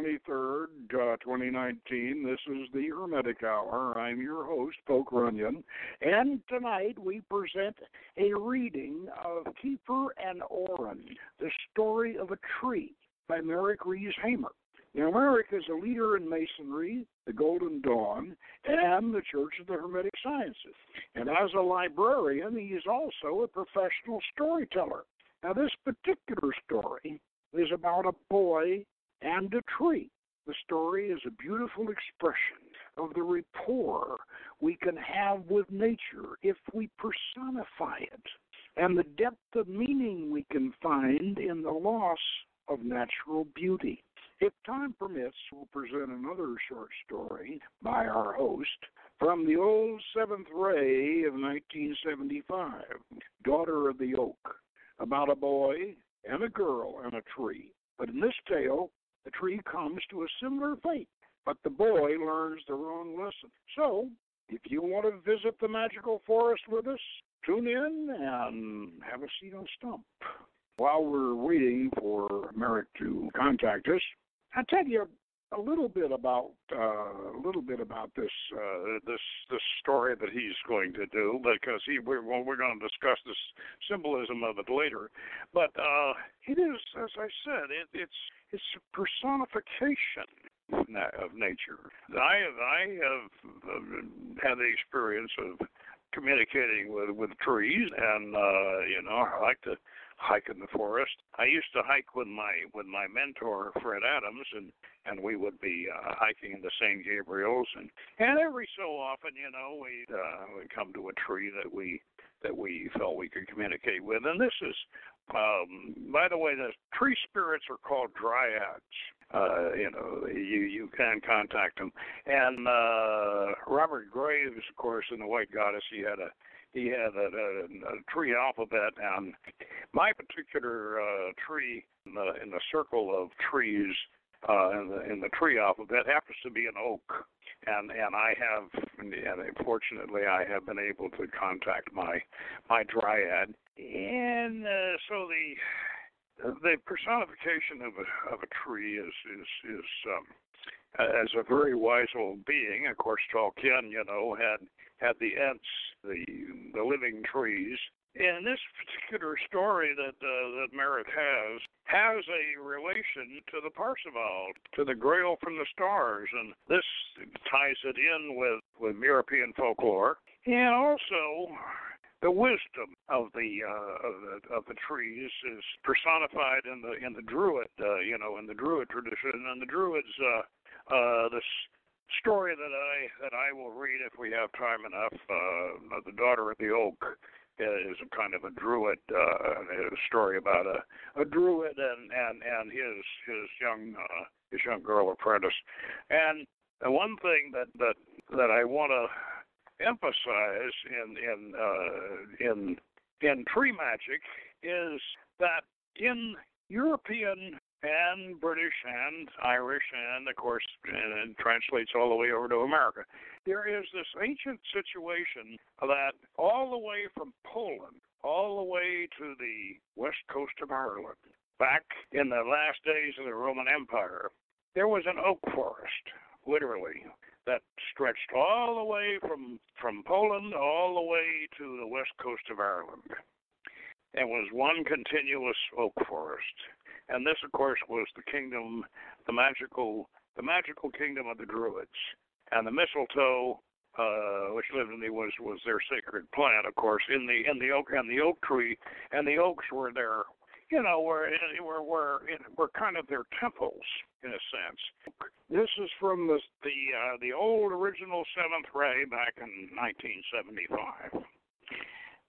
2019. Uh, this is the Hermetic Hour. I'm your host, Poke Runyon, and tonight we present a reading of Kiefer and Oren, the story of a tree by Merrick Rees Hamer. Now, Merrick is a leader in Masonry, the Golden Dawn, and the Church of the Hermetic Sciences. And as a librarian, he is also a professional storyteller. Now, this particular story is about a boy and a tree. The story is a beautiful expression of the rapport we can have with nature if we personify it, and the depth of meaning we can find in the loss of natural beauty. If time permits, we'll present another short story by our host from the old Seventh Ray of 1975, Daughter of the Oak, about a boy and a girl and a tree. But in this tale, the tree comes to a similar fate, but the boy learns the wrong lesson. So, if you want to visit the magical forest with us, tune in and have a seat on Stump. While we're waiting for Merrick to contact us, I'll tell you a little bit about uh, a little bit about this uh, this this story that he's going to do because he we're, well, we're going to discuss this symbolism of it later. But uh, it is, as I said, it, it's it's a personification of nature. I have I have had the experience of communicating with with trees, and uh, you know I like to hike in the forest. I used to hike with my with my mentor Fred Adams, and and we would be uh, hiking in the St. Gabriel's, and and every so often, you know, we uh, would come to a tree that we that we felt we could communicate with, and this is um, by the way, the tree spirits are called dryads. Uh, you know, you you can contact them. And uh, Robert Graves, of course, in the White Goddess, he had a he had a, a, a tree alphabet, and my particular uh, tree in the, in the circle of trees uh, in the in the tree alphabet happens to be an oak, and and I have and fortunately I have been able to contact my my dryad, and uh, so the the personification of a of a tree is is is um, as a very wise old being. Of course, Tolkien, you know, had had the Ents, the the living trees, in this particular story that uh, that Merrick has has a relation to the Parzival, to the Grail from the stars, and this ties it in with with European folklore, and also the wisdom of the uh, of the of the trees is personified in the in the Druid, uh, you know, in the Druid tradition, and the Druids. Uh, uh, this story that I that I will read if we have time enough, uh, the daughter of the oak, is a kind of a druid uh, a story about a, a druid and and and his his young uh, his young girl apprentice. And the one thing that that that I want to emphasize in in uh, in in tree magic is that in European and British and Irish and of course and it translates all the way over to America. There is this ancient situation that all the way from Poland all the way to the west coast of Ireland, back in the last days of the Roman Empire, there was an oak forest, literally, that stretched all the way from from Poland all the way to the west coast of Ireland. It was one continuous oak forest and this, of course, was the kingdom, the magical, the magical kingdom of the Druids, and the mistletoe, uh, which lived in the was was their sacred plant, of course, in the in the oak and the oak tree, and the oaks were their, you know, were were were were kind of their temples in a sense. This is from the the uh, the old original Seventh Ray back in 1975.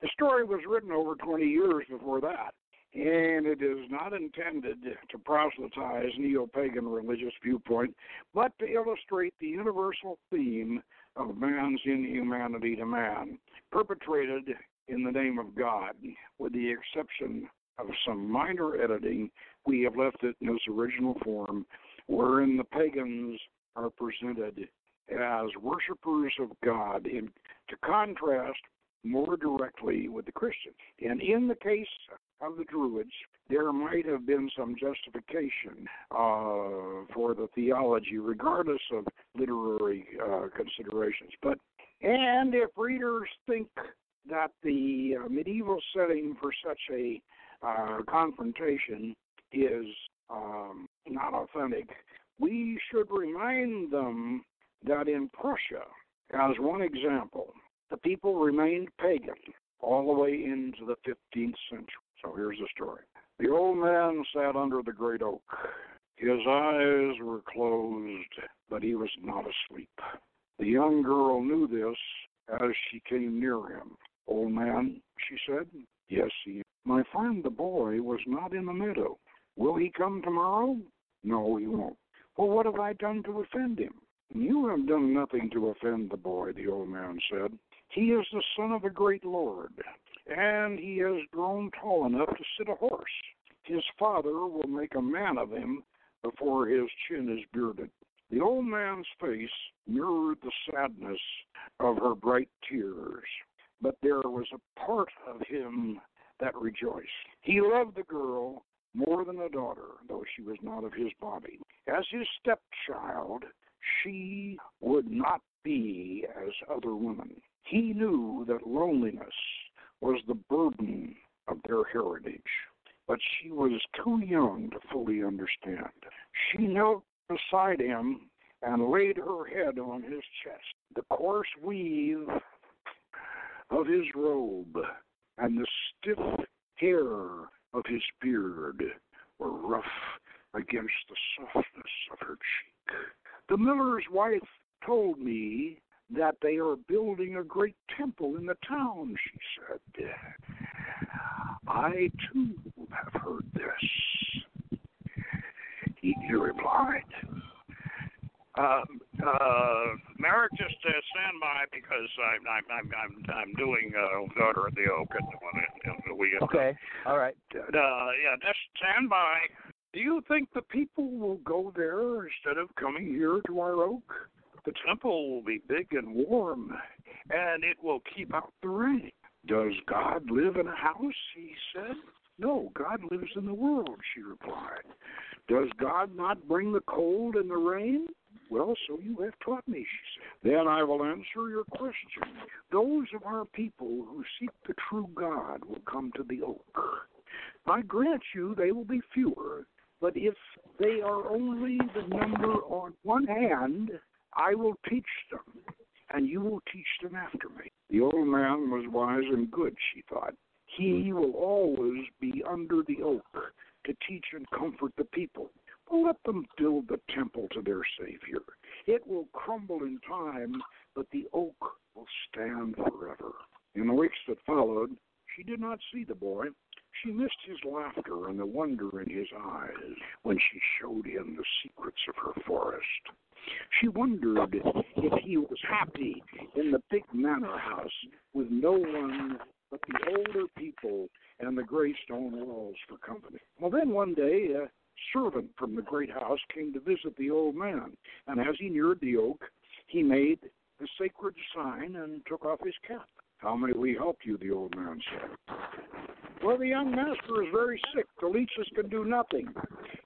The story was written over 20 years before that and it is not intended to proselytize neo pagan religious viewpoint, but to illustrate the universal theme of man's inhumanity to man, perpetrated in the name of God, with the exception of some minor editing, we have left it in its original form, wherein the pagans are presented as worshippers of God, in, to contrast more directly with the Christians. And in the case of the Druids, there might have been some justification uh, for the theology, regardless of literary uh, considerations. But and if readers think that the uh, medieval setting for such a uh, confrontation is um, not authentic, we should remind them that in Prussia, as one example, the people remained pagan all the way into the 15th century. So here's the story. The old man sat under the great oak. His eyes were closed, but he was not asleep. The young girl knew this as she came near him. Old man, she said. Yes, he. My friend the boy was not in the meadow. Will he come tomorrow? No, he won't. Well, what have I done to offend him? You have done nothing to offend the boy, the old man said. He is the son of a great lord, and he has grown tall enough to sit a horse. His father will make a man of him before his chin is bearded. The old man's face mirrored the sadness of her bright tears, but there was a part of him that rejoiced. He loved the girl more than a daughter, though she was not of his body. As his stepchild, she would not be as other women. He knew that loneliness was the burden of their heritage, but she was too young to fully understand. She knelt beside him and laid her head on his chest. The coarse weave of his robe and the stiff hair of his beard were rough against the softness of her cheek. The miller's wife told me that they are building a great temple in the town, she said. I too have heard this. He replied. Uh, uh, Merrick, just uh, stand by because I'm I'm I'm I'm, I'm doing uh, Daughter of the Oak at the we. Okay. All right. Uh, yeah, just stand by. Do you think the people will go there instead of coming here to our oak? Temple will be big and warm, and it will keep out the rain. Does God live in a house? He said. No, God lives in the world, she replied. Does God not bring the cold and the rain? Well, so you have taught me, she said. Then I will answer your question. Those of our people who seek the true God will come to the oak. I grant you they will be fewer, but if they are only the number on one hand, I will teach them, and you will teach them after me. The old man was wise and good, she thought. He hmm. will always be under the oak to teach and comfort the people. Well, let them build the temple to their Savior. It will crumble in time, but the oak will stand forever. In the weeks that followed, she did not see the boy. She missed his laughter and the wonder in his eyes when she showed him the secrets of her forest. She wondered if he was happy in the big manor house with no one but the older people and the gray stone walls for company. Well, then one day, a servant from the great house came to visit the old man, and as he neared the oak, he made the sacred sign and took off his cap. How may we help you? the old man said. Well, the young master is very sick. The leeches can do nothing.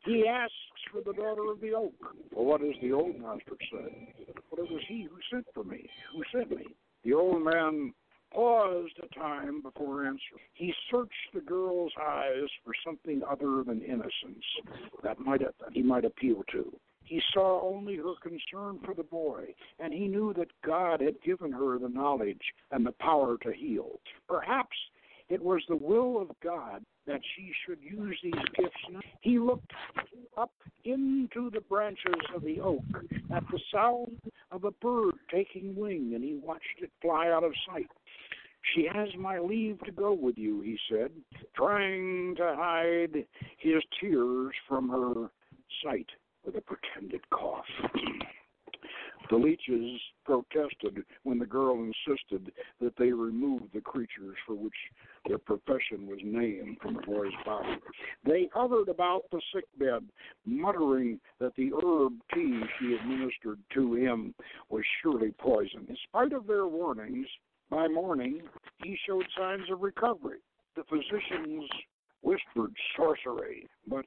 He asks for the daughter of the oak. Well, what does the old master say? Well, it was he who sent for me, who sent me. The old man paused a time before answering. He searched the girl's eyes for something other than innocence that might that he might appeal to. He saw only her concern for the boy, and he knew that God had given her the knowledge and the power to heal. Perhaps it was the will of God that she should use these gifts. He looked up into the branches of the oak at the sound of a bird taking wing, and he watched it fly out of sight. She has my leave to go with you, he said, trying to hide his tears from her sight with a pretended cough. the leeches protested when the girl insisted that they remove the creatures for which their profession was named from the boy's body. They hovered about the sick bed, muttering that the herb tea she administered to him was surely poison. In spite of their warnings, By morning, he showed signs of recovery. The physicians whispered sorcery, but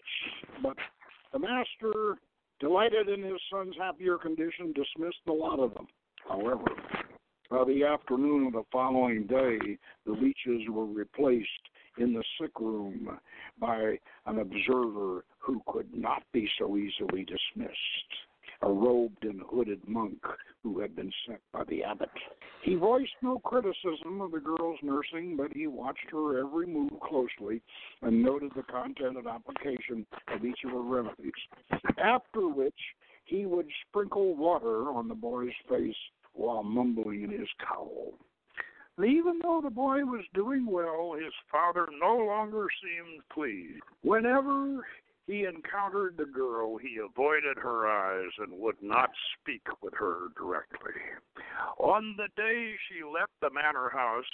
but the master, delighted in his son's happier condition, dismissed the lot of them. However, by the afternoon of the following day, the leeches were replaced in the sick room by an observer who could not be so easily dismissed a robed and hooded monk who had been sent by the abbot. He voiced no criticism of the girl's nursing, but he watched her every move closely and noted the content and application of each of her remedies. After which, he would sprinkle water on the boy's face while mumbling in his cowl. Even though the boy was doing well, his father no longer seemed pleased. Whenever he encountered the girl, he avoided her eyes and would not speak with her directly. On the day she left the manor house,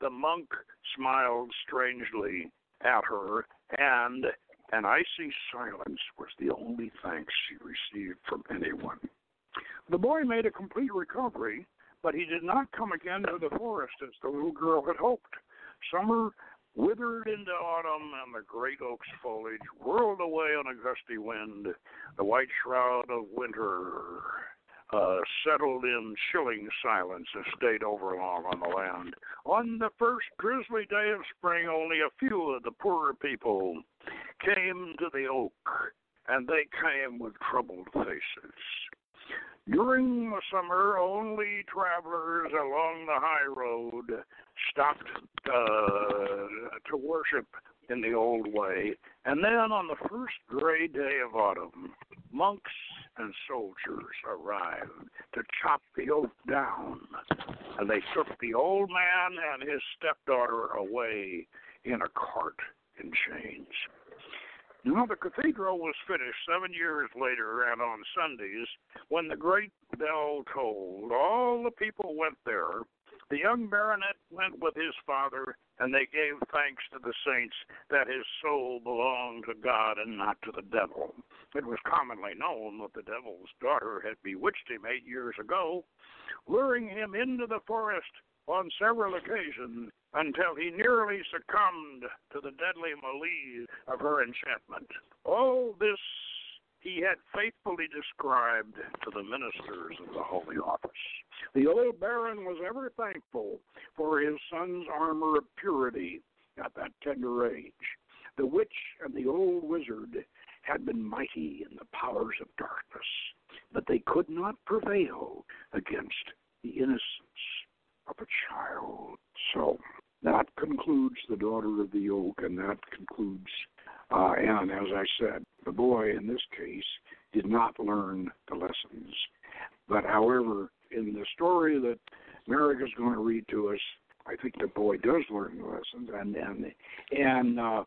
the monk smiled strangely at her, and an icy silence was the only thanks she received from anyone. The boy made a complete recovery, but he did not come again to the forest as the little girl had hoped. Summer withered into autumn, and the great oak's foliage whirled away on a gusty wind. The white shroud of winter uh, settled in chilling silence and stayed overlong on the land. On the first drizzly day of spring, only a few of the poorer people came to the oak, and they came with troubled faces. During the summer, only travelers along the high road stopped uh, to worship in the old way. And then on the first gray day of autumn, monks and soldiers arrived to chop the oak down. And they took the old man and his stepdaughter away in a cart in chains. Now, the cathedral was finished seven years later, and on Sundays, when the great bell tolled, all the people went there. The young baronet went with his father, and they gave thanks to the saints that his soul belonged to God and not to the devil. It was commonly known that the devil's daughter had bewitched him eight years ago, luring him into the forest on several occasions until he nearly succumbed to the deadly malaise of her enchantment. All this he had faithfully described to the ministers of the Holy Office. The old baron was ever thankful for his son's armor of purity at that tender age. The witch and the old wizard had been mighty in the powers of darkness, but they could not prevail against the innocence of a child. So that concludes the daughter of the oak, and that concludes. Uh, and as I said, the boy in this case did not learn the lessons. But however, in the story that Merrick is going to read to us, I think the boy does learn the lessons, and and and uh,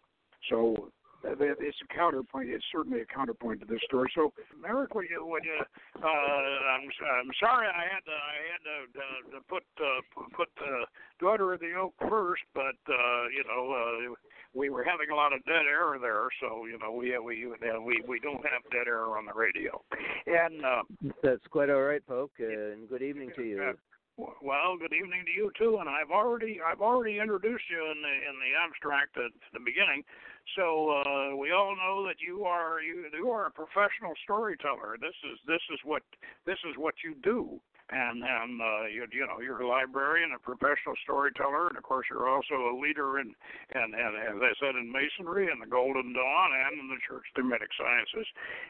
so it's a counterpoint. It's certainly a counterpoint to this story. So, Merrick, would you, would you uh, I'm, I'm sorry I had to, I had to, to, to put uh, put the daughter of the oak first, but uh, you know uh, we were having a lot of dead air there, so you know we we we we don't have dead air on the radio. And uh, that's quite all right, Poke. Uh, and good evening to you. Well, good evening to you too, and I've already I've already introduced you in the in the abstract at the beginning. So uh, we all know that you are you you are a professional storyteller. This is this is what this is what you do. And and uh, you you know you're a librarian, a professional storyteller, and of course you're also a leader in and and as I said in masonry and the Golden Dawn and in the Church of Hermetic Sciences,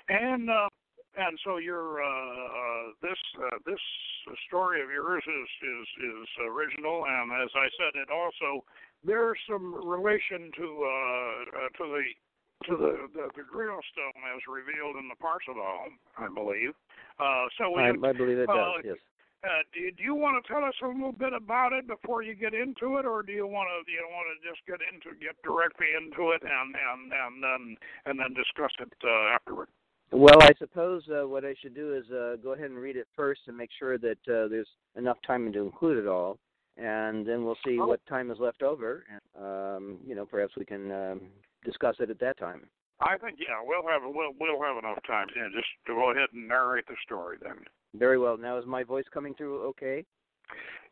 and uh, and so your uh, uh, this uh, this story of yours is is is original, and as I said, it also there's some relation to uh, uh, to the to the, the the Grail stone as revealed in the Parzival, I believe. Uh, so we, I, I believe it does. Uh, yes. Uh, do, do you want to tell us a little bit about it before you get into it, or do you want to you want to just get into get directly into it and and and then and then discuss it uh, afterward? Well, I suppose uh, what I should do is uh, go ahead and read it first and make sure that uh, there's enough time to include it all and then we'll see oh. what time is left over. And, um, you know, perhaps we can um, discuss it at that time. I think yeah, we'll have we'll we'll have enough time. Yeah, just go ahead and narrate the story then. Very well. Now is my voice coming through okay?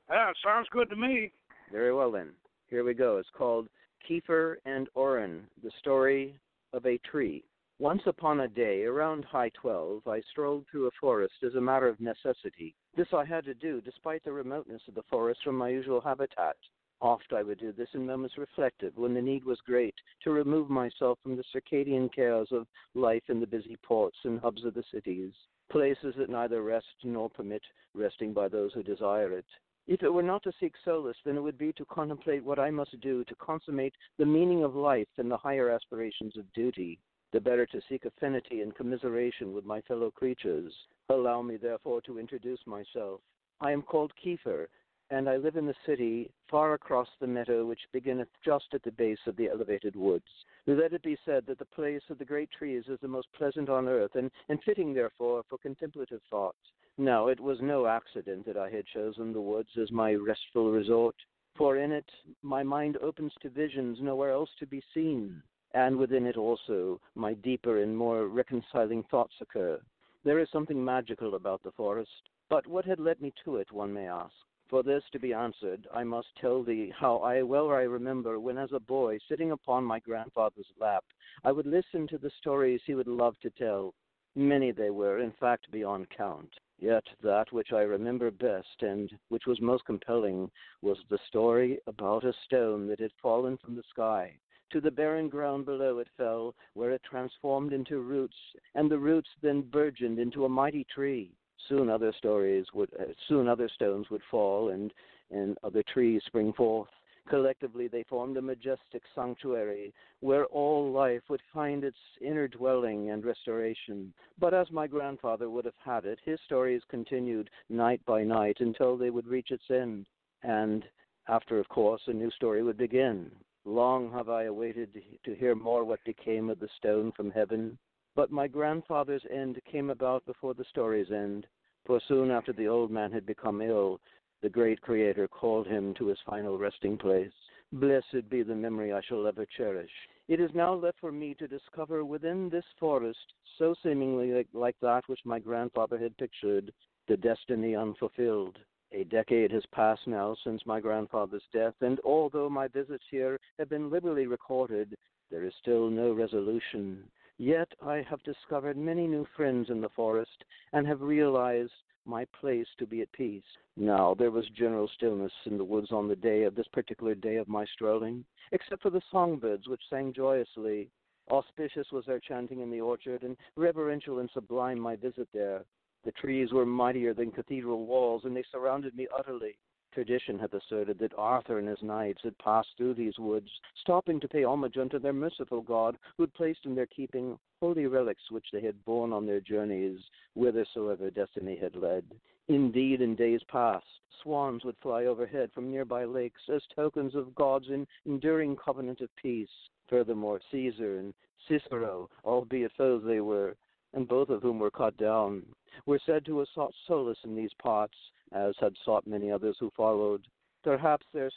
Yeah, sounds good to me. Very well then. Here we go. It's called Kiefer and Oren, the story of a tree. Once upon a day, around high twelve, I strolled through a forest as a matter of necessity. This I had to do despite the remoteness of the forest from my usual habitat. Oft I would do this in moments reflective, when the need was great, to remove myself from the circadian chaos of life in the busy ports and hubs of the cities, places that neither rest nor permit resting by those who desire it. If it were not to seek solace, then it would be to contemplate what I must do to consummate the meaning of life and the higher aspirations of duty, the better to seek affinity and commiseration with my fellow creatures. Allow me, therefore, to introduce myself. I am called Kiefer, and I live in the city, far across the meadow which beginneth just at the base of the elevated woods. Let it be said that the place of the great trees is the most pleasant on earth, and, and fitting, therefore, for contemplative thought. Now, it was no accident that I had chosen the woods as my restful resort, for in it my mind opens to visions nowhere else to be seen, and within it also my deeper and more reconciling thoughts occur. There is something magical about the forest, but what had led me to it, one may ask? For this to be answered, I must tell thee how I well I remember when as a boy, sitting upon my grandfather's lap, I would listen to the stories he would love to tell. Many they were, in fact, beyond count. Yet that which I remember best, and which was most compelling, was the story about a stone that had fallen from the sky. To the barren ground below it fell, where it transformed into roots, and the roots then burgeoned into a mighty tree. Soon other stories would, uh, soon other stones would fall, and and other trees spring forth. Collectively, they formed a majestic sanctuary where all life would find its inner dwelling and restoration. But as my grandfather would have had it, his stories continued night by night until they would reach its end. And after, of course, a new story would begin. Long have I awaited to hear more what became of the stone from heaven, but my grandfather's end came about before the story's end, for soon after the old man had become ill, the great Creator called him to his final resting place. Blessed be the memory I shall ever cherish. It is now left for me to discover within this forest, so seemingly like, like that which my grandfather had pictured, the destiny unfulfilled. A decade has passed now since my grandfather's death, and although my visits here have been liberally recorded, there is still no resolution. Yet I have discovered many new friends in the forest and have realized my place to be at peace. Now, there was general stillness in the woods on the day of this particular day of my strolling, except for the songbirds which sang joyously. Auspicious was their chanting in the orchard, and reverential and sublime my visit there. The trees were mightier than cathedral walls, and they surrounded me utterly. Tradition hath asserted that Arthur and his knights had passed through these woods, stopping to pay homage unto their merciful God, who had placed in their keeping holy relics which they had borne on their journeys, whithersoever destiny had led. Indeed, in days past, swans would fly overhead from nearby lakes as tokens of God's enduring covenant of peace. Furthermore, Caesar and Cicero, albeit foes they were, and both of whom were cut down, were said to have sought solace in these parts, as had sought many others who followed. Perhaps their,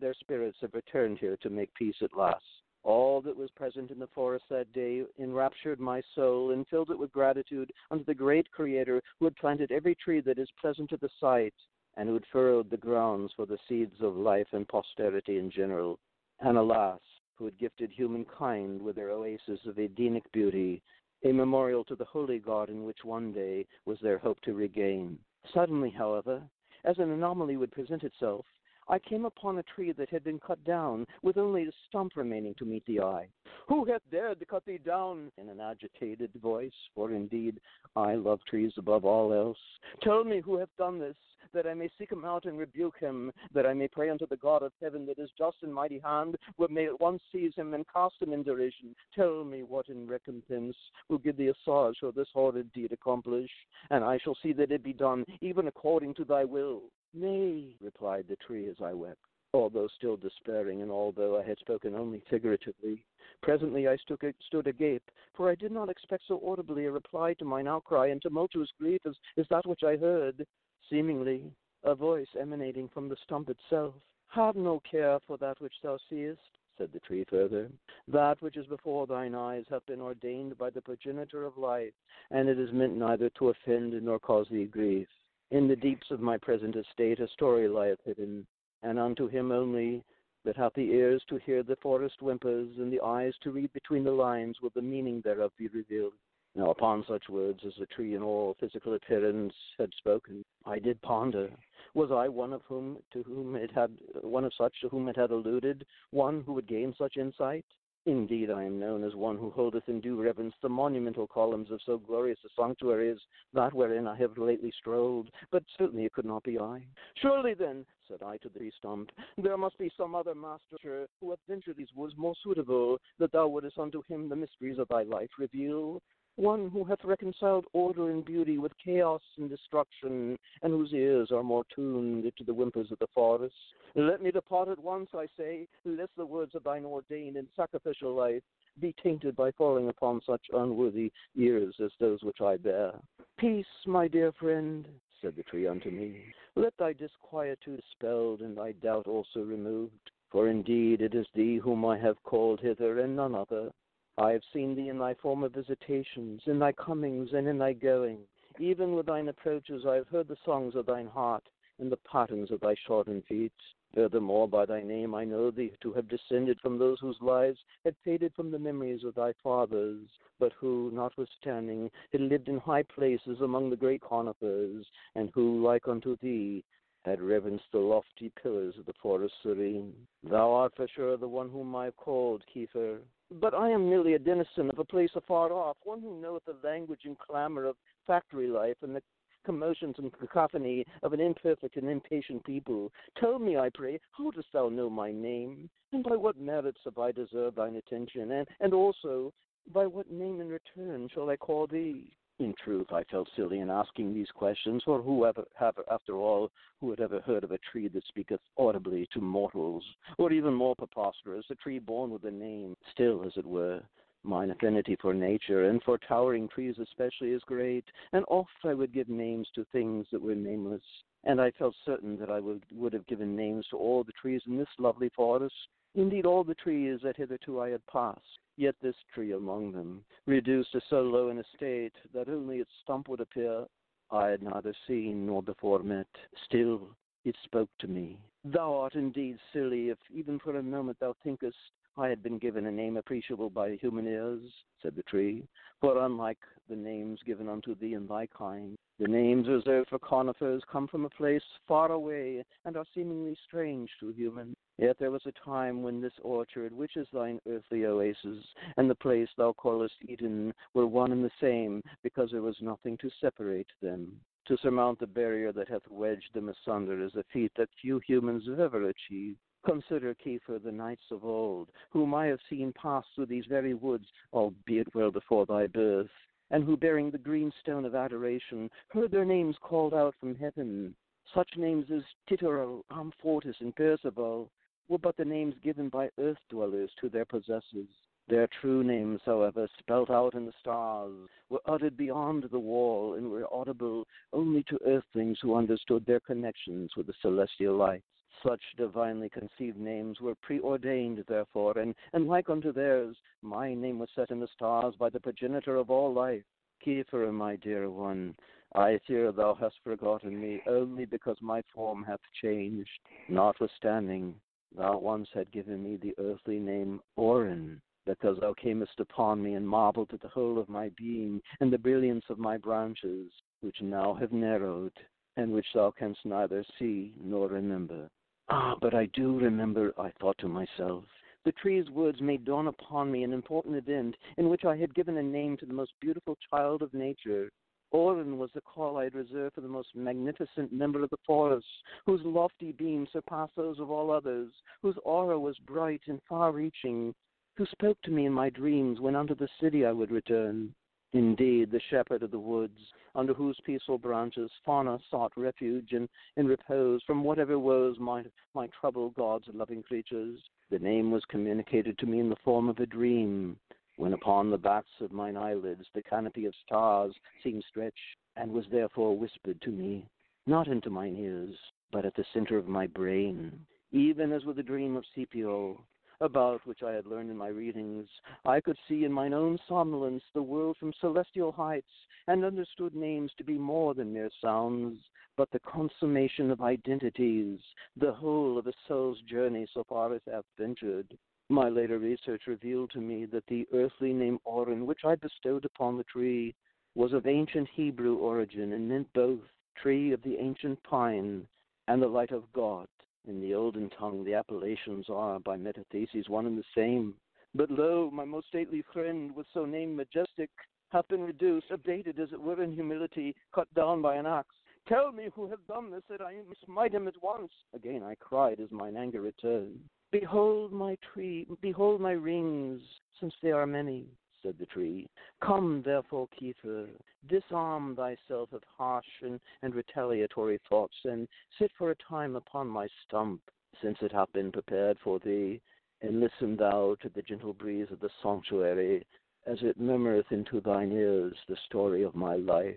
their spirits have returned here to make peace at last. All that was present in the forest that day enraptured my soul and filled it with gratitude unto the great Creator who had planted every tree that is pleasant to the sight, and who had furrowed the grounds for the seeds of life and posterity in general. And alas, who had gifted humankind with their oasis of Edenic beauty, a memorial to the holy garden which one day was their hope to regain. Suddenly, however, as an anomaly would present itself, I came upon a tree that had been cut down, with only the stump remaining to meet the eye. Who hath dared to cut thee down? in an agitated voice, for indeed I love trees above all else. Tell me who hath done this, that I may seek him out and rebuke him, that I may pray unto the God of heaven that is just and mighty hand, who may at once seize him and cast him in derision. Tell me what in recompense will give thee a assuage for this horrid deed accomplished, and I shall see that it be done, even according to thy will. Nay, replied the tree as I wept although still despairing, and although I had spoken only figuratively. Presently I stood, stood agape, for I did not expect so audibly a reply to mine outcry and tumultuous grief as, as that which I heard seemingly a voice emanating from the stump itself. Have no care for that which thou seest, said the tree further. That which is before thine eyes hath been ordained by the progenitor of life, and it is meant neither to offend nor cause thee grief. In the deeps of my present estate a story lieth hidden, and unto him only that hath the ears to hear the forest whimpers, and the eyes to read between the lines, will the meaning thereof be revealed. Now, upon such words as the tree in all physical appearance had spoken, I did ponder. Was I one of whom to whom it had one of such to whom it had alluded, one who would gain such insight? Indeed, I am known as one who holdeth in due reverence the monumental columns of so glorious a sanctuary as that wherein I have lately strolled, but certainly it could not be I. Surely then, said I to the stump, there must be some other master who hath ventured these woods more suitable, that thou wouldest unto him the mysteries of thy life reveal one who hath reconciled order and beauty with chaos and destruction, and whose ears are more tuned to the whimpers of the forest. Let me depart at once, I say, lest the words of thine ordained and sacrificial life be tainted by falling upon such unworthy ears as those which I bear. Peace, my dear friend, said the tree unto me. Let thy disquietude dispelled and thy doubt also removed. For indeed it is thee whom I have called hither, and none other. I have seen thee in thy former visitations, in thy comings and in thy going. Even with thine approaches I have heard the songs of thine heart, and the patterns of thy shortened feet. Furthermore, by thy name I know thee to have descended from those whose lives had faded from the memories of thy fathers, but who, notwithstanding, had lived in high places among the great conifers, and who, like unto thee, had reverenced the lofty pillars of the forest serene. Thou art for sure the one whom I have called, Kiefer, but I am merely a denizen of a place afar off, one who knoweth the language and clamor of factory life and the commotions and cacophony of an imperfect and impatient people. Tell me, I pray, how dost thou know my name? And by what merits have I deserved thine attention? And, and also, by what name in return shall I call thee? In truth, I felt silly in asking these questions, for whoever, have, after all, who had ever heard of a tree that speaketh audibly to mortals, or even more preposterous, a tree born with a name, still, as it were, mine affinity for nature and for towering trees especially is great, and oft I would give names to things that were nameless, and I felt certain that I would, would have given names to all the trees in this lovely forest, indeed all the trees that hitherto I had passed Yet this tree among them, reduced to so low an estate that only its stump would appear, I had neither seen nor before met. Still, it spoke to me. Thou art indeed silly if even for a moment thou thinkest I had been given a name appreciable by human ears, said the tree, for unlike the names given unto thee and thy kind, the names reserved for conifers come from a place far away and are seemingly strange to human. Yet there was a time when this orchard, which is thine earthly oasis, and the place thou callest Eden, were one and the same, because there was nothing to separate them. To surmount the barrier that hath wedged them asunder is a feat that few humans have ever achieved. Consider, Kiefer, the knights of old, whom I have seen pass through these very woods, albeit well before thy birth, and who, bearing the green stone of adoration, heard their names called out from heaven. Such names as Titurel, Amfortas, and Percival were but the names given by earth dwellers to their possessors. Their true names, however, spelt out in the stars, were uttered beyond the wall and were audible only to earthlings who understood their connections with the celestial lights. Such divinely conceived names were preordained, therefore, and, and like unto theirs, my name was set in the stars by the progenitor of all life. Kiefer, my dear one, I fear thou hast forgotten me only because my form hath changed. Notwithstanding, thou once had given me the earthly name Oren, because thou camest upon me and marveled at the whole of my being and the brilliance of my branches, which now have narrowed, and which thou canst neither see nor remember. Ah, but I do remember, I thought to myself. The tree's words made dawn upon me an important event in which I had given a name to the most beautiful child of nature. Oren was the call I had reserved for the most magnificent member of the forest, whose lofty beams surpassed those of all others, whose aura was bright and far reaching, who spoke to me in my dreams when unto the city I would return. Indeed, the shepherd of the woods, under whose peaceful branches fauna sought refuge and, and repose from whatever woes might, might trouble God's and loving creatures. The name was communicated to me in the form of a dream, when upon the backs of mine eyelids the canopy of stars seemed stretched, and was therefore whispered to me, not into mine ears, but at the center of my brain. Even as with the dream of Scipio, about which I had learned in my readings. I could see in mine own somnolence the world from celestial heights, and understood names to be more than mere sounds, but the consummation of identities, the whole of a soul's journey so far as hath ventured. My later research revealed to me that the earthly name Oren, which I bestowed upon the tree, was of ancient Hebrew origin and meant both tree of the ancient pine and the light of God. In the olden tongue, the appellations are, by metatheses, one and the same. But lo, my most stately friend, was so named majestic, hath been reduced, abated as it were in humility, cut down by an axe. Tell me who hath done this, that I smite him at once. Again I cried as mine anger returned. Behold my tree, behold my rings, since they are many, said the tree. Come, therefore, Kiefer, disarm thyself of harsh and, and retaliatory thoughts, and sit for a time upon my stump, since it hath been prepared for thee, and listen thou to the gentle breeze of the sanctuary, as it murmureth into thine ears the story of my life.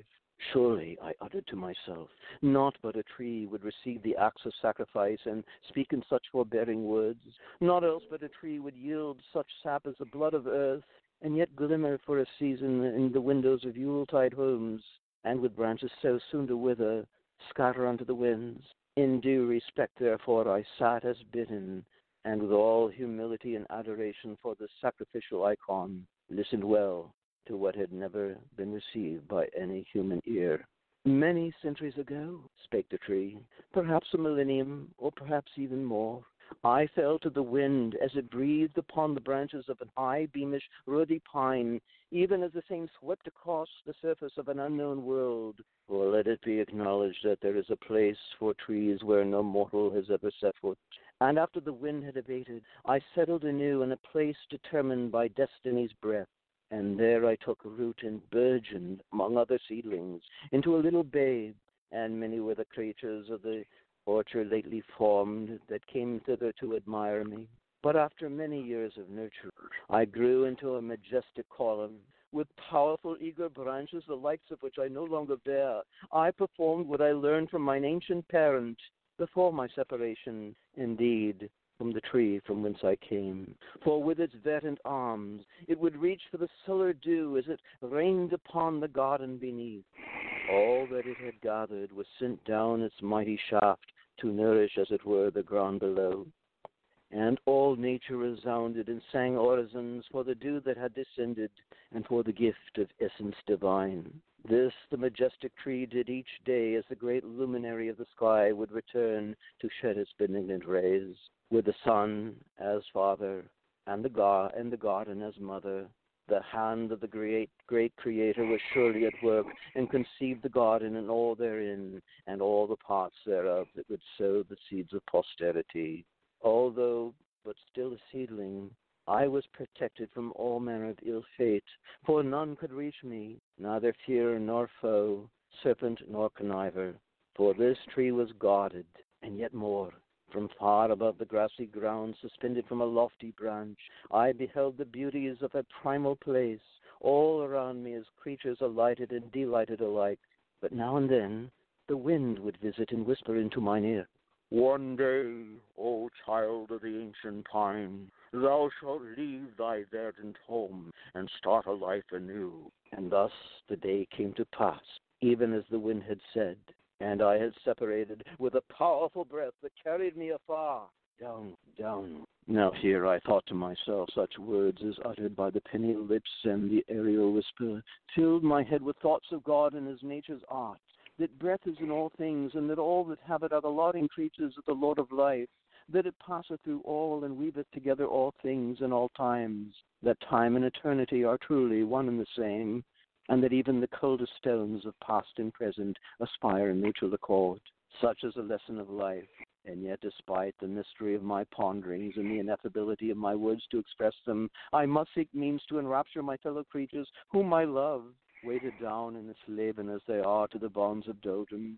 Surely, I uttered to myself, not but a tree would receive the axe of sacrifice and speak in such forbearing words, not else but a tree would yield such sap as the blood of earth, and yet glimmer for a season in the windows of Yuletide homes, and with branches so soon to wither, scatter unto the winds. In due respect, therefore, I sat as bidden, and with all humility and adoration for the sacrificial icon, listened well to what had never been received by any human ear. Many centuries ago, spake the tree, perhaps a millennium, or perhaps even more, I fell to the wind as it breathed upon the branches of an high, beamish, ruddy pine, even as the same swept across the surface of an unknown world. For let it be acknowledged that there is a place for trees where no mortal has ever set foot. And after the wind had abated, I settled anew in a place determined by destiny's breath and there I took root and burgeoned, among other seedlings, into a little babe, and many were the creatures of the orchard lately formed that came thither to admire me. But after many years of nurture, I grew into a majestic column, with powerful, eager branches, the likes of which I no longer bear. I performed what I learned from mine ancient parent before my separation. Indeed, from the tree from whence I came. For with its verdant arms it would reach for the solar dew as it rained upon the garden beneath. All that it had gathered was sent down its mighty shaft to nourish, as it were, the ground below. And all nature resounded and sang orisons for the dew that had descended and for the gift of essence divine. This the majestic tree did each day as the great luminary of the sky would return to shed its benignant rays with the sun as father and the God and the garden as mother. The hand of the great great creator was surely at work and conceived the garden and all therein and all the parts thereof that would sow the seeds of posterity. Although but still a seedling, I was protected from all manner of ill fate, for none could reach me, neither fear nor foe, serpent nor conniver. For this tree was guarded, and yet more, from far above the grassy ground, suspended from a lofty branch, I beheld the beauties of a primal place, all around me as creatures alighted and delighted alike. But now and then the wind would visit and whisper into mine ear, One day, O child of the ancient pine, thou shalt leave thy verdant home and start a life anew. And thus the day came to pass, even as the wind had said and I had separated with a powerful breath that carried me afar, down, down. Now here I thought to myself, such words as uttered by the penny lips and the aerial whisper filled my head with thoughts of God and His nature's art, that breath is in all things, and that all that have it are the lauding creatures of the Lord of life, that it passeth through all and weaveth together all things in all times, that time and eternity are truly one and the same, and that even the coldest stones of past and present aspire in mutual accord. Such is a lesson of life. And yet, despite the mystery of my ponderings and the ineffability of my words to express them, I must seek means to enrapture my fellow creatures, whom I love, weighted down and enslaven as they are to the bonds of doldrum,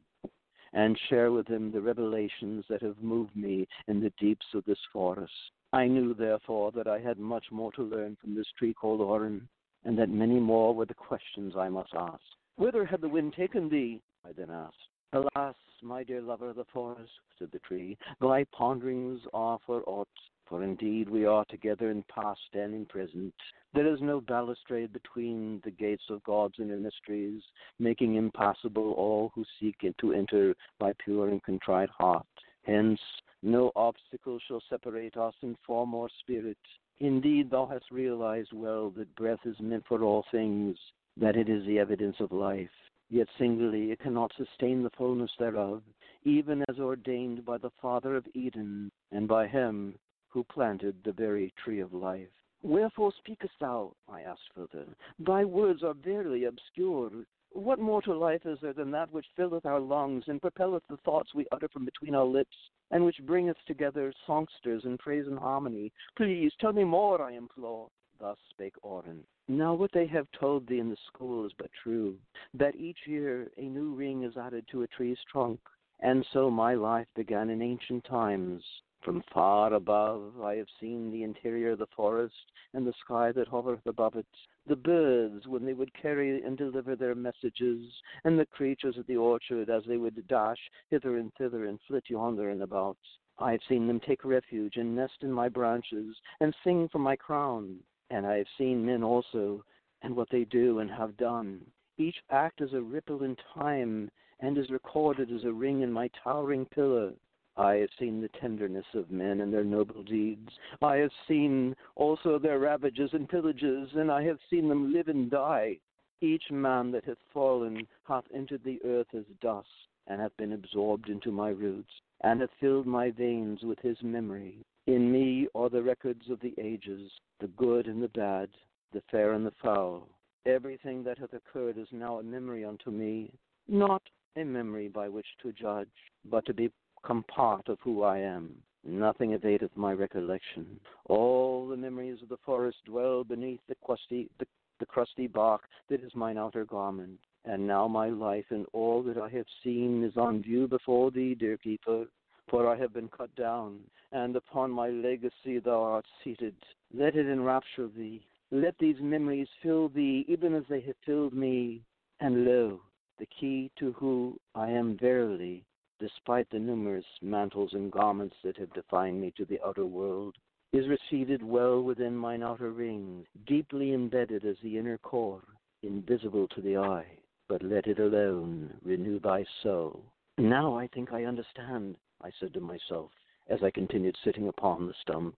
and share with them the revelations that have moved me in the deeps of this forest. I knew, therefore, that I had much more to learn from this tree called Oren, and that many more were the questions I must ask. Whither had the wind taken thee? I then asked. Alas, my dear lover of the forest, said the tree, thy ponderings are for aught, For indeed we are together in past and in present. There is no balustrade between the gates of God's inner mysteries, making impassable all who seek to enter by pure and contrite heart. Hence, no obstacle shall separate us in form or spirit. Indeed, thou hast realized well that breath is meant for all things, that it is the evidence of life. Yet singly it cannot sustain the fullness thereof, even as ordained by the Father of Eden, and by him who planted the very tree of life. Wherefore speakest thou? I asked further. Thy words are verily obscure. What more to life is there than that which filleth our lungs and propelleth the thoughts we utter from between our lips, and which bringeth together songsters in praise and harmony? Please tell me more, I implore. Thus spake Oren. Now what they have told thee in the school is but true, that each year a new ring is added to a tree's trunk, and so my life began in ancient times. From far above I have seen the interior of the forest and the sky that hovereth above it, the birds when they would carry and deliver their messages, and the creatures of the orchard as they would dash hither and thither and flit yonder and about. I have seen them take refuge and nest in my branches and sing from my crown. And I have seen men also, and what they do and have done. Each act is a ripple in time, and is recorded as a ring in my towering pillar. I have seen the tenderness of men and their noble deeds. I have seen also their ravages and pillages, and I have seen them live and die. Each man that hath fallen hath entered the earth as dust, and hath been absorbed into my roots, and hath filled my veins with his memory. In me are the records of the ages, the good and the bad, the fair and the foul. Everything that hath occurred is now a memory unto me, not a memory by which to judge, but to be become part of who I am. Nothing evadeth my recollection. All the memories of the forest dwell beneath the crusty, the, the crusty bark that is mine outer garment. And now my life and all that I have seen is on view before thee, dear keeper, for I have been cut down, and upon my legacy thou art seated. Let it enrapture thee. Let these memories fill thee, even as they have filled me. And lo, the key to who I am verily despite the numerous mantles and garments that have defined me to the outer world, is reseated well within mine outer ring, deeply embedded as the inner core, invisible to the eye. But let it alone renew thy soul. Now I think I understand, I said to myself, as I continued sitting upon the stump.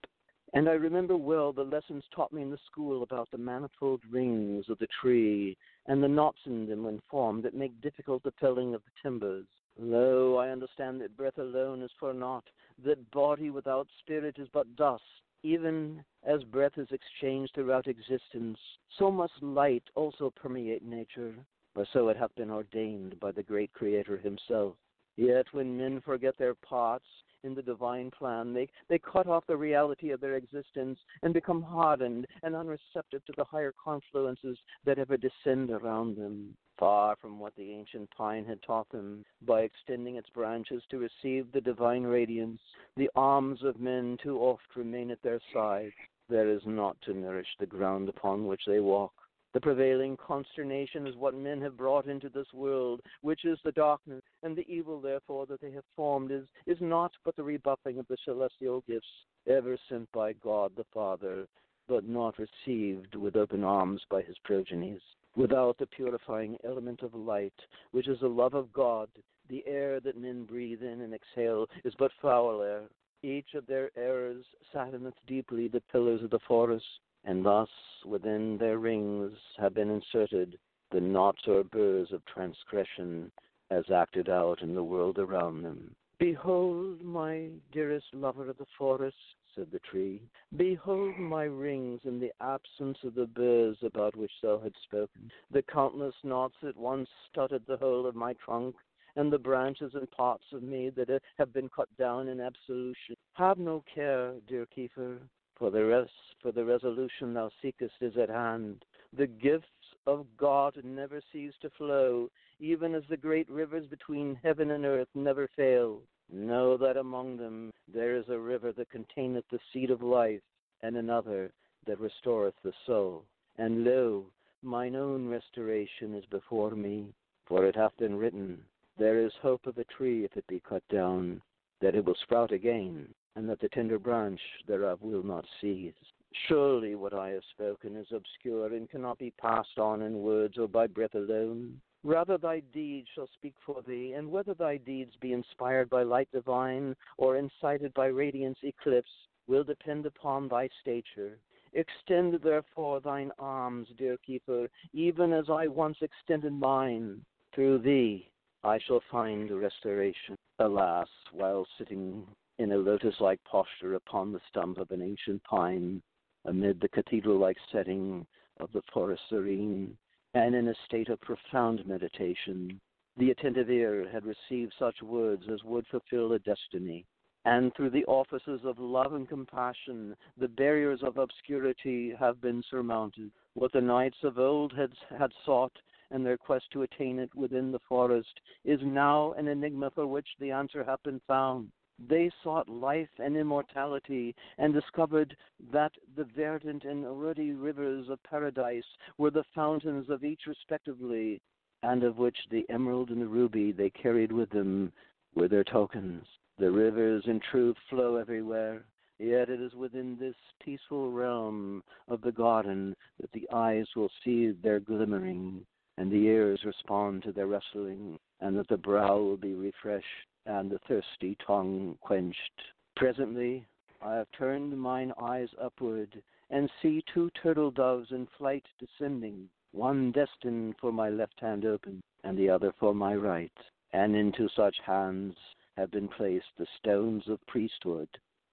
And I remember well the lessons taught me in the school about the manifold rings of the tree and the knots in them when formed that make difficult the felling of the timbers. Lo, I understand that breath alone is for naught, that body without spirit is but dust. Even as breath is exchanged throughout existence, so must light also permeate nature, for so it hath been ordained by the great Creator himself. Yet when men forget their parts in the divine plan, they, they cut off the reality of their existence and become hardened and unreceptive to the higher confluences that ever descend around them far from what the ancient pine had taught them, by extending its branches to receive the divine radiance, the arms of men too oft remain at their side. There is naught to nourish the ground upon which they walk. The prevailing consternation is what men have brought into this world, which is the darkness, and the evil, therefore, that they have formed is, is not but the rebuffing of the celestial gifts ever sent by God the Father, but not received with open arms by his progenies without the purifying element of light, which is the love of God. The air that men breathe in and exhale is but foul air. Each of their errors saddeneth deeply the pillars of the forest, and thus within their rings have been inserted the knots or burrs of transgression as acted out in the world around them. Behold, my dearest lover of the forest, said the tree. Behold my rings in the absence of the burrs about which thou hadst spoken, the countless knots that once studded the whole of my trunk, and the branches and parts of me that have been cut down in absolution. Have no care, dear Kiefer, for the rest, for the resolution thou seekest is at hand. The gifts of God never cease to flow, even as the great rivers between heaven and earth never fail. Know that among them there is a river that containeth the seed of life, and another that restoreth the soul. And lo, mine own restoration is before me, for it hath been written, There is hope of a tree if it be cut down, that it will sprout again. And that the tender branch thereof will not cease. Surely what I have spoken is obscure and cannot be passed on in words or by breath alone. Rather thy deeds shall speak for thee, and whether thy deeds be inspired by light divine or incited by radiance eclipse will depend upon thy stature. Extend therefore thine arms, dear keeper, even as I once extended mine. Through thee I shall find restoration. Alas, while sitting in a lotus like posture upon the stump of an ancient pine, amid the cathedral like setting of the forest serene, and in a state of profound meditation, the attentive ear had received such words as would fulfill a destiny. And through the offices of love and compassion, the barriers of obscurity have been surmounted. What the knights of old had, had sought, and their quest to attain it within the forest, is now an enigma for which the answer hath been found. They sought life and immortality and discovered that the verdant and ruddy rivers of paradise were the fountains of each respectively, and of which the emerald and the ruby they carried with them were their tokens. The rivers in truth flow everywhere, yet it is within this peaceful realm of the garden that the eyes will see their glimmering, and the ears respond to their rustling, and that the brow will be refreshed and the thirsty tongue quenched. Presently I have turned mine eyes upward, and see two turtle doves in flight descending, one destined for my left hand open, and the other for my right. And into such hands have been placed the stones of priesthood,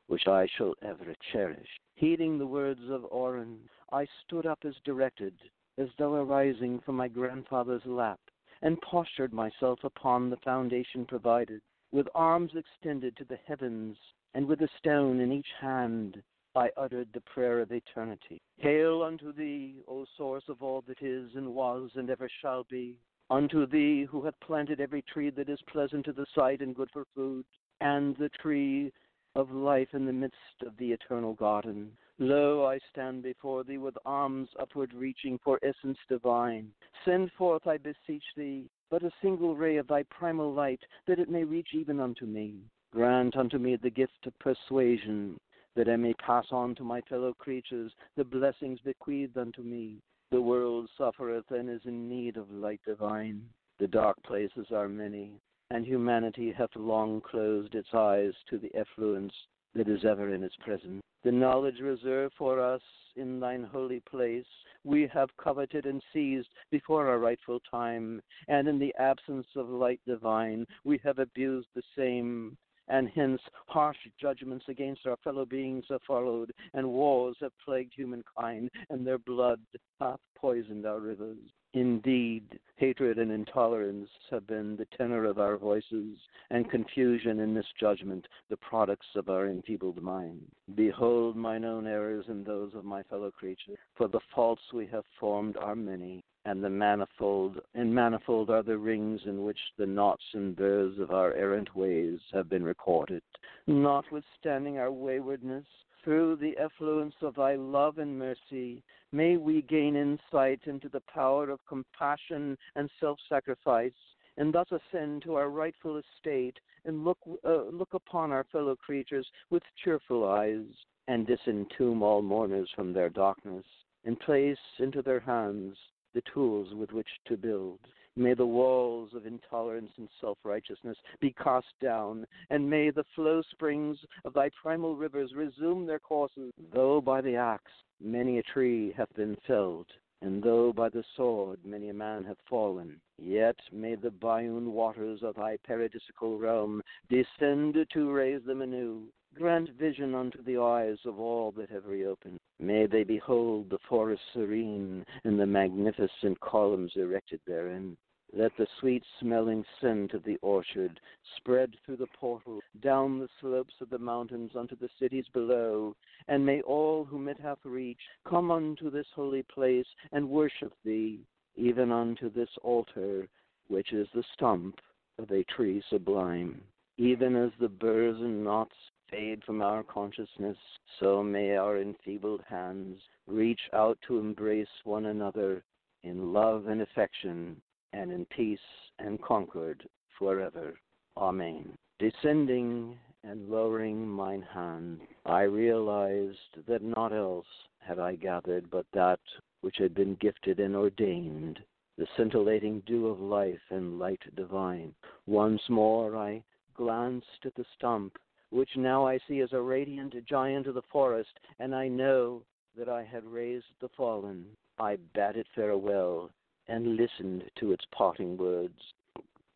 which I shall ever cherish. Heeding the words of Oren, I stood up as directed, as though arising from my grandfather's lap, and postured myself upon the foundation provided with arms extended to the heavens, and with a stone in each hand, I uttered the prayer of eternity. Hail unto thee, O source of all that is and was and ever shall be, unto thee who hath planted every tree that is pleasant to the sight and good for food, and the tree of life in the midst of the eternal garden. Lo, I stand before thee with arms upward reaching for essence divine. Send forth, I beseech thee, but a single ray of thy primal light, that it may reach even unto me. Grant unto me the gift of persuasion, that I may pass on to my fellow creatures the blessings bequeathed unto me. The world suffereth and is in need of light divine. The dark places are many, and humanity hath long closed its eyes to the effluence that is ever in its presence. The knowledge reserved for us in thine holy place we have coveted and seized before our rightful time, and in the absence of light divine we have abused the same and hence harsh judgments against our fellow beings have followed, and wars have plagued humankind, and their blood hath poisoned our rivers. Indeed, hatred and intolerance have been the tenor of our voices, and confusion and misjudgment the products of our enfeebled mind. Behold mine own errors and those of my fellow creatures, for the faults we have formed are many, and the manifold and manifold are the rings in which the knots and burrs of our errant ways have been recorded. Notwithstanding our waywardness, through the effluence of thy love and mercy, may we gain insight into the power of compassion and self sacrifice, and thus ascend to our rightful estate and look, uh, look upon our fellow creatures with cheerful eyes, and disentomb all mourners from their darkness, and place into their hands the tools with which to build. May the walls of intolerance and self righteousness be cast down, and may the flow springs of thy primal rivers resume their courses. Though by the axe many a tree hath been felled, and though by the sword many a man hath fallen, yet may the Bioun waters of thy paradisical realm descend to raise them anew. Grant vision unto the eyes of all that have reopened. May they behold the forest serene and the magnificent columns erected therein. Let the sweet smelling scent of the orchard spread through the portal down the slopes of the mountains unto the cities below, and may all whom it hath reached come unto this holy place and worship thee, even unto this altar, which is the stump of a tree sublime. Even as the burrs and knots fade from our consciousness, so may our enfeebled hands reach out to embrace one another in love and affection, and in peace and concord forever. Amen. Descending and lowering mine hand, I realized that naught else had I gathered but that which had been gifted and ordained, the scintillating dew of life and light divine. Once more I glanced at the stump, which now I see as a radiant giant of the forest, and I know that I had raised the fallen. I bade it farewell and listened to its parting words.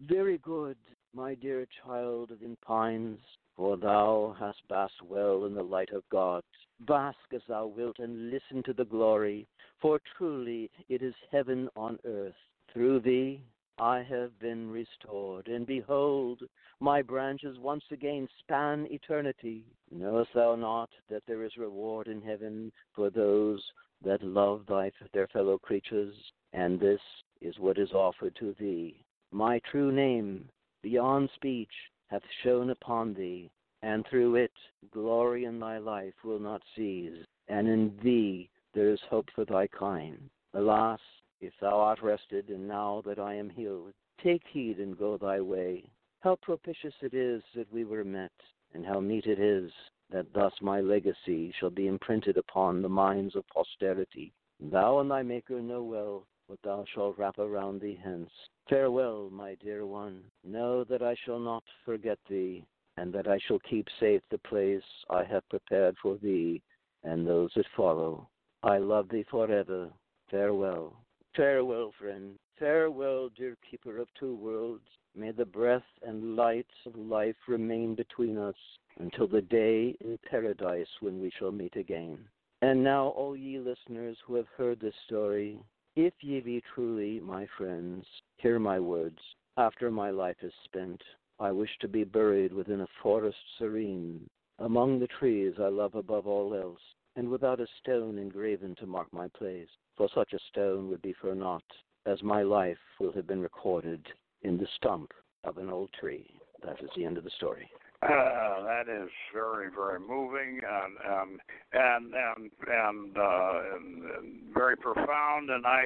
Very good, my dear child of the pines, for thou hast basked well in the light of God. Bask as thou wilt and listen to the glory, for truly it is heaven on earth. Through thee I have been restored, and behold, my branches once again span eternity. Knowest thou not that there is reward in heaven for those that love thy, their fellow creatures? And this is what is offered to thee. My true name, beyond speech, hath shone upon thee, and through it glory in thy life will not cease, and in thee there is hope for thy kind. Alas, if thou art rested, and now that I am healed, take heed and go thy way. How propitious it is that we were met, and how meet it is that thus my legacy shall be imprinted upon the minds of posterity. Thou and thy Maker know well what thou shalt wrap around thee hence. Farewell, my dear one. Know that I shall not forget thee, and that I shall keep safe the place I have prepared for thee and those that follow. I love thee forever. Farewell. Farewell, friend. Farewell, dear keeper of two worlds. May the breath and light of life remain between us until the day in paradise when we shall meet again. And now, all ye listeners who have heard this story, if ye be truly my friends, hear my words. After my life is spent, I wish to be buried within a forest serene, among the trees I love above all else, and without a stone engraven to mark my place. For such a stone would be for naught, as my life will have been recorded in the stump of an old tree. That is the end of the story. Uh, that is very, very moving and and and and and, uh, and, and very profound. And I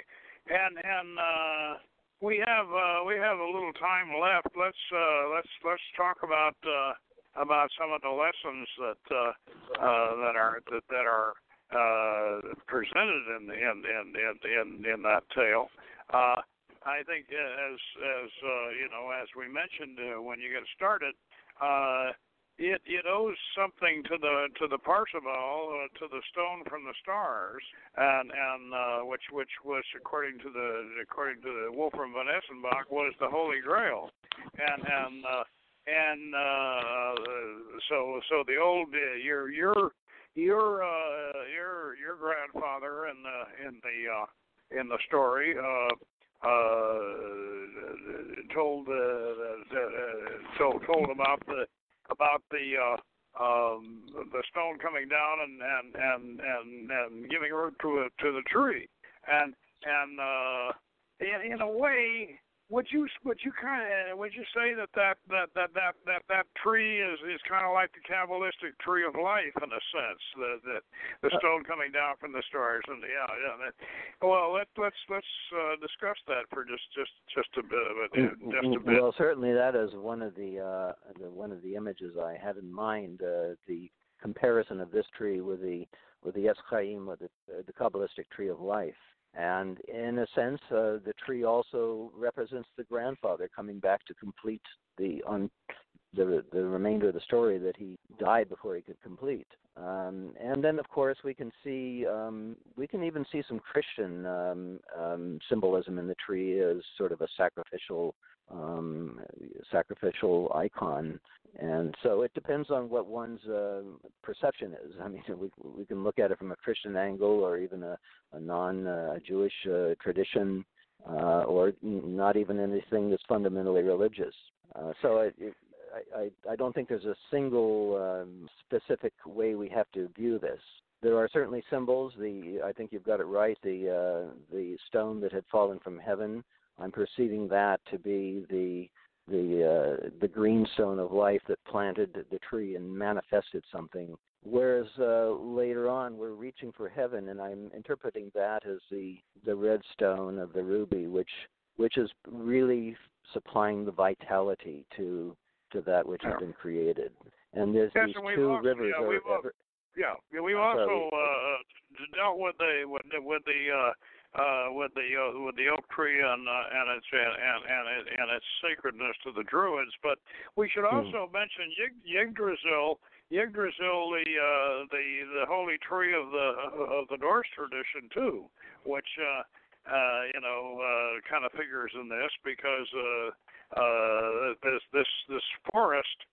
and and uh, we have uh, we have a little time left. Let's uh, let's let's talk about uh, about some of the lessons that uh, uh, that are that, that are uh, presented in in in in in, in that tale. Uh, I think as as uh, you know, as we mentioned uh, when you get started, uh, it it owes something to the to the Parzival, uh, to the stone from the stars, and and uh, which which was according to the according to the Wolfram von Eschenbach was the Holy Grail, and and uh, and uh, so so the old uh, your your your uh, your your grandfather in the in the uh, in the story uh, uh, told uh, uh, told told about the about the uh, um, the stone coming down and and and and, and giving root to a, to the tree, and and uh, in in a way would you would you kind of would you say that that that that that that, that tree is is kind of like the kabbalistic tree of life in a sense the the the uh, stone coming down from the stars and yeah yeah that, well let let's let's uh, discuss that for just just just a bit mm, just a mm, bit. well certainly that is one of the uh the one of the images I had in mind uh the comparison of this tree with the with the Etz Chaim with the the kabbalistic tree of life and in a sense, uh, the tree also represents the grandfather coming back to complete the un- the the remainder of the story that he died before he could complete. Um, and then, of course, we can see um, we can even see some Christian um, um, symbolism in the tree as sort of a sacrificial um, sacrificial icon. And so it depends on what one's uh, perception is. I mean, we we can look at it from a Christian angle or even a, a non-Jewish uh, uh, tradition, uh, or not even anything that's fundamentally religious. Uh, so it, it, I, I don't think there's a single um, specific way we have to view this. There are certainly symbols. The I think you've got it right. The uh, the stone that had fallen from heaven I'm perceiving that to be the the uh, the greenstone of life that planted the tree and manifested something. Whereas uh, later on we're reaching for heaven, and I'm interpreting that as the the red stone of the ruby, which which is really supplying the vitality to to that which Yeah. has been created. And there's Yes, these and two also- rivers yeah, we've ever, Yeah, yeah. We've also uh, dealt with the with the with the uh, uh, with the uh, with the oak tree and uh, and its and and and, it, and its sacredness to the Druids. But we should Hmm. also mention Yig, Yggdrasil. Yggdrasil, the uh, the the holy tree of the of the Norse tradition too, which uh, uh, you know uh, kind of figures in this because uh, uh, this this this forest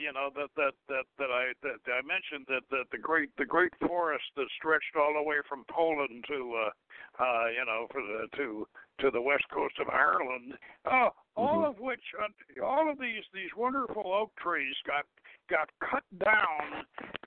you know that that that that I that I mentioned that that the great the great forest that stretched all the way from Poland to uh uh you know for the to to the west coast of Ireland uh all Mhm. of which uh, all of these these wonderful oak trees got got cut down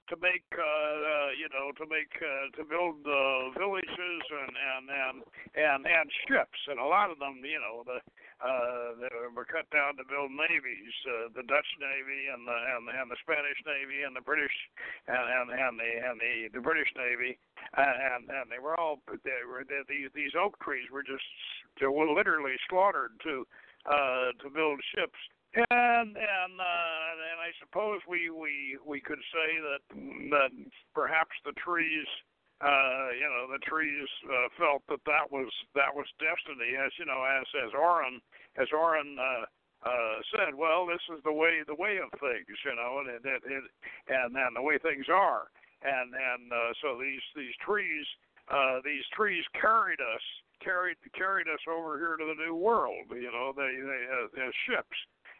to make uh, uh you know to make uh, to build uh, villages and and and and and ships and a lot of them you know the uh, they were cut down to build navies, uh, the Dutch Navy and the and, and the Spanish Navy and the British and and, and the and the, the British Navy, and and they were all they were they, these these oak trees were just they were literally slaughtered to uh, to build ships. And and uh, and I suppose we we we could say that that perhaps the trees uh, you know, the trees uh, felt that that was that was destiny, as you know, as as Oren as Oren uh, uh, said. Well, this is the way the way of things, you know, and it, it, and and the way things are, and and uh, so these these trees uh, these trees carried us carried carried us over here to the new world, you know, they they as, as ships,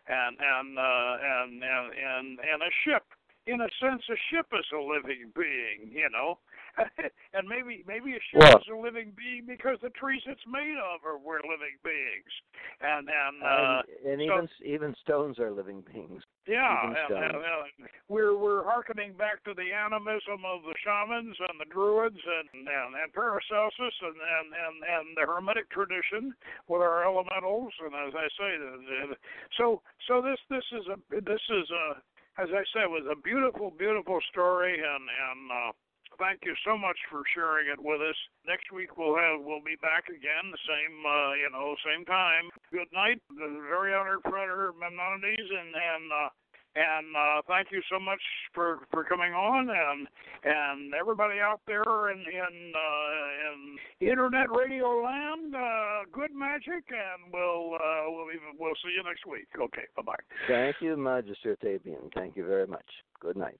and and uh, and and and and a ship. In a sense, a ship is a living being, you know. and maybe maybe a ship Well- is a living being because the trees it's made of are were living beings, and and uh, and, and so- even even stones are living beings. yeah, and, and, and we're we're hearkening back to the animism of the shamans and the druids and and, and Paracelsus and, and and and the Hermetic tradition with our elementals, and as I say, the- the- so so this this is a this is a as I said was a beautiful beautiful story, and and uh, thank you so much for sharing it with us. Next week we'll have we'll be back again, the same uh, you know same time. Good night, the very honored Predator Memnonides, and and uh, and uh, thank you so much for for coming on, and and everybody out there in in uh, in internet radio land. Uh, good magic, and we'll uh, we'll even we'll see you next week. Okay, bye bye. Thank you, Magister Tabian. Thank you very much. Good night.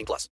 18 plus.